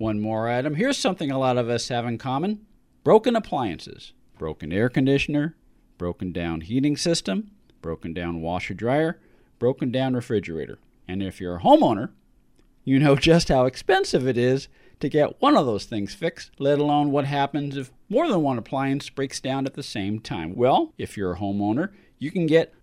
One more item. Here's something a lot of us have in common broken appliances, broken air conditioner, broken down heating system, broken down washer dryer, broken down refrigerator. And if you're a homeowner, you know just how expensive it is to get one of those things fixed, let alone what happens if more than one appliance breaks down at the same time. Well, if you're a homeowner, you can get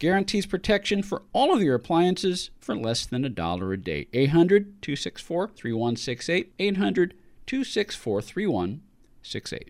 guarantees protection for all of your appliances for less than a dollar a day. 800 264 3168. 800 264 3168.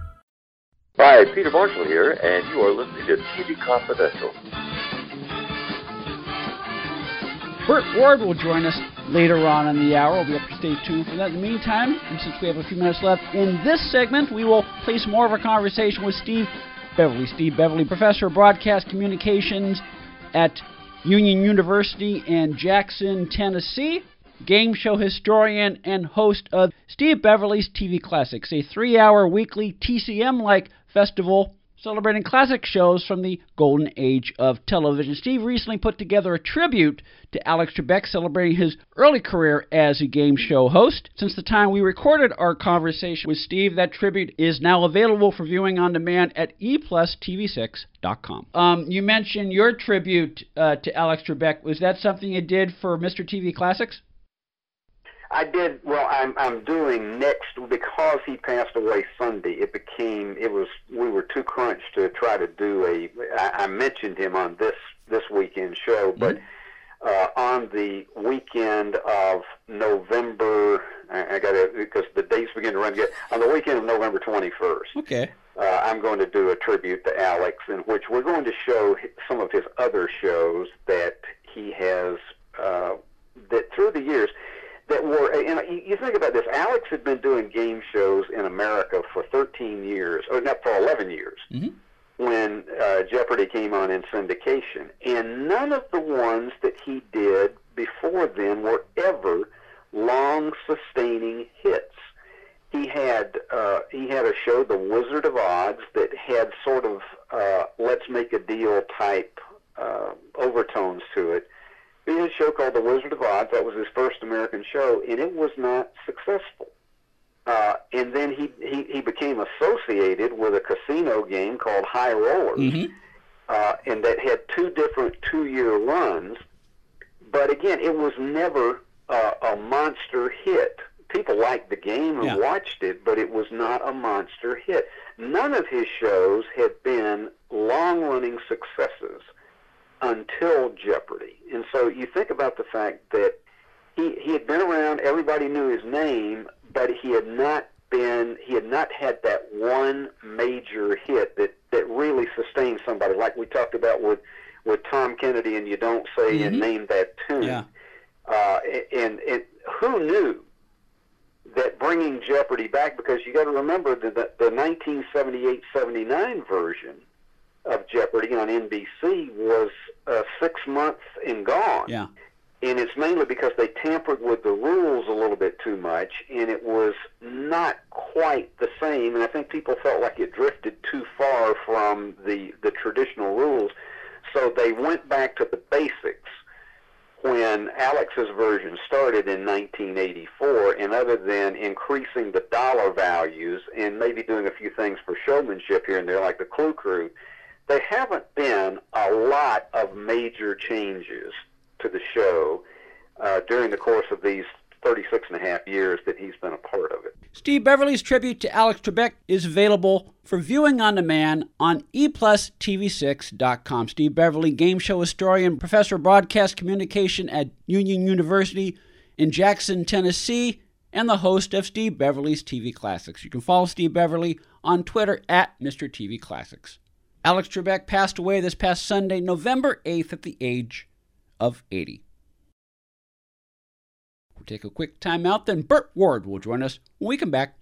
Hi, Peter Marshall here, and you are listening to TV Confidential. Burt Ward will join us later on in the hour. We'll be up to stay tuned for that. In the meantime, and since we have a few minutes left in this segment, we will place more of a conversation with Steve Beverly. Steve Beverly, professor of broadcast communications at Union University in Jackson, Tennessee game show historian and host of Steve Beverly's TV Classics, a three hour weekly TCM like festival celebrating classic shows from the golden age of television. Steve recently put together a tribute to Alex Trebek celebrating his early career as a game show host. Since the time we recorded our conversation with Steve, that tribute is now available for viewing on demand at eplustv6.com. Um, you mentioned your tribute uh, to Alex Trebek. Was that something you did for Mr. TV Classics? I did. Well, I'm I'm doing next because he passed away Sunday. It became it was we were too crunched to try to do a. I, I mentioned him on this this weekend show, but mm-hmm. uh, on the weekend of November, I, I got to because the dates begin to run. Get on the weekend of November 21st. Okay. Uh, I'm going to do a tribute to Alex, in which we're going to show some of his other shows that he has uh, that through the years that were, and you think about this, Alex had been doing game shows in America for 13 years, or not for 11 years, mm-hmm. when uh, Jeopardy came on in syndication. And none of the ones that he did before then were ever long sustaining hits. He had uh, he had a show, The Wizard of Odds, that had sort of uh, let's make a deal type uh, overtones to it he had a show called The Wizard of Odds. That was his first American show, and it was not successful. Uh, and then he, he he became associated with a casino game called High Rollers, mm-hmm. uh, and that had two different two-year runs. But again, it was never uh, a monster hit. People liked the game and yeah. watched it, but it was not a monster hit. None of his shows had been long-running successes until Jeopardy. And so you think about the fact that he he had been around, everybody knew his name, but he had not been he had not had that one major hit that that really sustained somebody like we talked about with with Tom Kennedy and you don't say mm-hmm. and name that tune. Yeah. Uh, and, and who knew that bringing Jeopardy back because you got to remember the the, the 1978-79 version of Jeopardy on NBC was uh, six months and gone. Yeah. and it's mainly because they tampered with the rules a little bit too much, and it was not quite the same. And I think people felt like it drifted too far from the the traditional rules, so they went back to the basics when Alex's version started in 1984, and other than increasing the dollar values and maybe doing a few things for showmanship here and there, like the Clue Crew, there haven't been a lot of major changes to the show uh, during the course of these 36 and a half years that he's been a part of it. Steve Beverly's tribute to Alex Trebek is available for viewing on demand on eplustv6.com. Steve Beverly, game show historian, professor of broadcast communication at Union University in Jackson, Tennessee, and the host of Steve Beverly's TV Classics. You can follow Steve Beverly on Twitter at Mr. TV Classics. Alex Trebek passed away this past Sunday, November 8th, at the age of 80. We'll take a quick time out, then Burt Ward will join us when we come back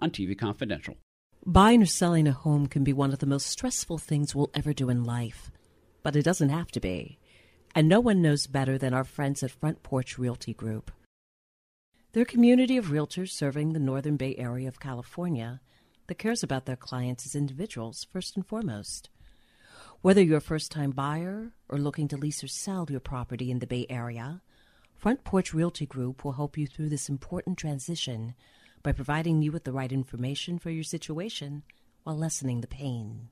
on TV Confidential. Buying or selling a home can be one of the most stressful things we'll ever do in life, but it doesn't have to be. And no one knows better than our friends at Front Porch Realty Group. They're community of realtors serving the Northern Bay Area of California that cares about their clients as individuals first and foremost. Whether you're a first time buyer or looking to lease or sell your property in the Bay Area, Front Porch Realty Group will help you through this important transition by providing you with the right information for your situation while lessening the pain.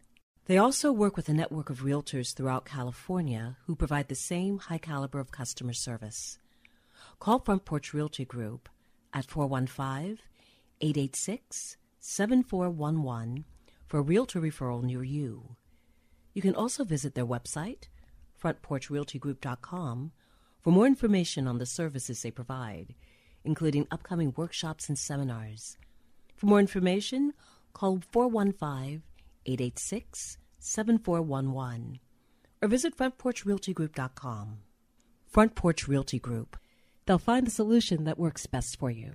They also work with a network of realtors throughout California who provide the same high caliber of customer service. Call Front Porch Realty Group at 415 886 7411 for realtor referral near you. You can also visit their website, frontporchrealtygroup.com, for more information on the services they provide, including upcoming workshops and seminars. For more information, call 415 886 7411 or visit frontporchrealtygroup.com. Front Porch Realty Group. They'll find the solution that works best for you.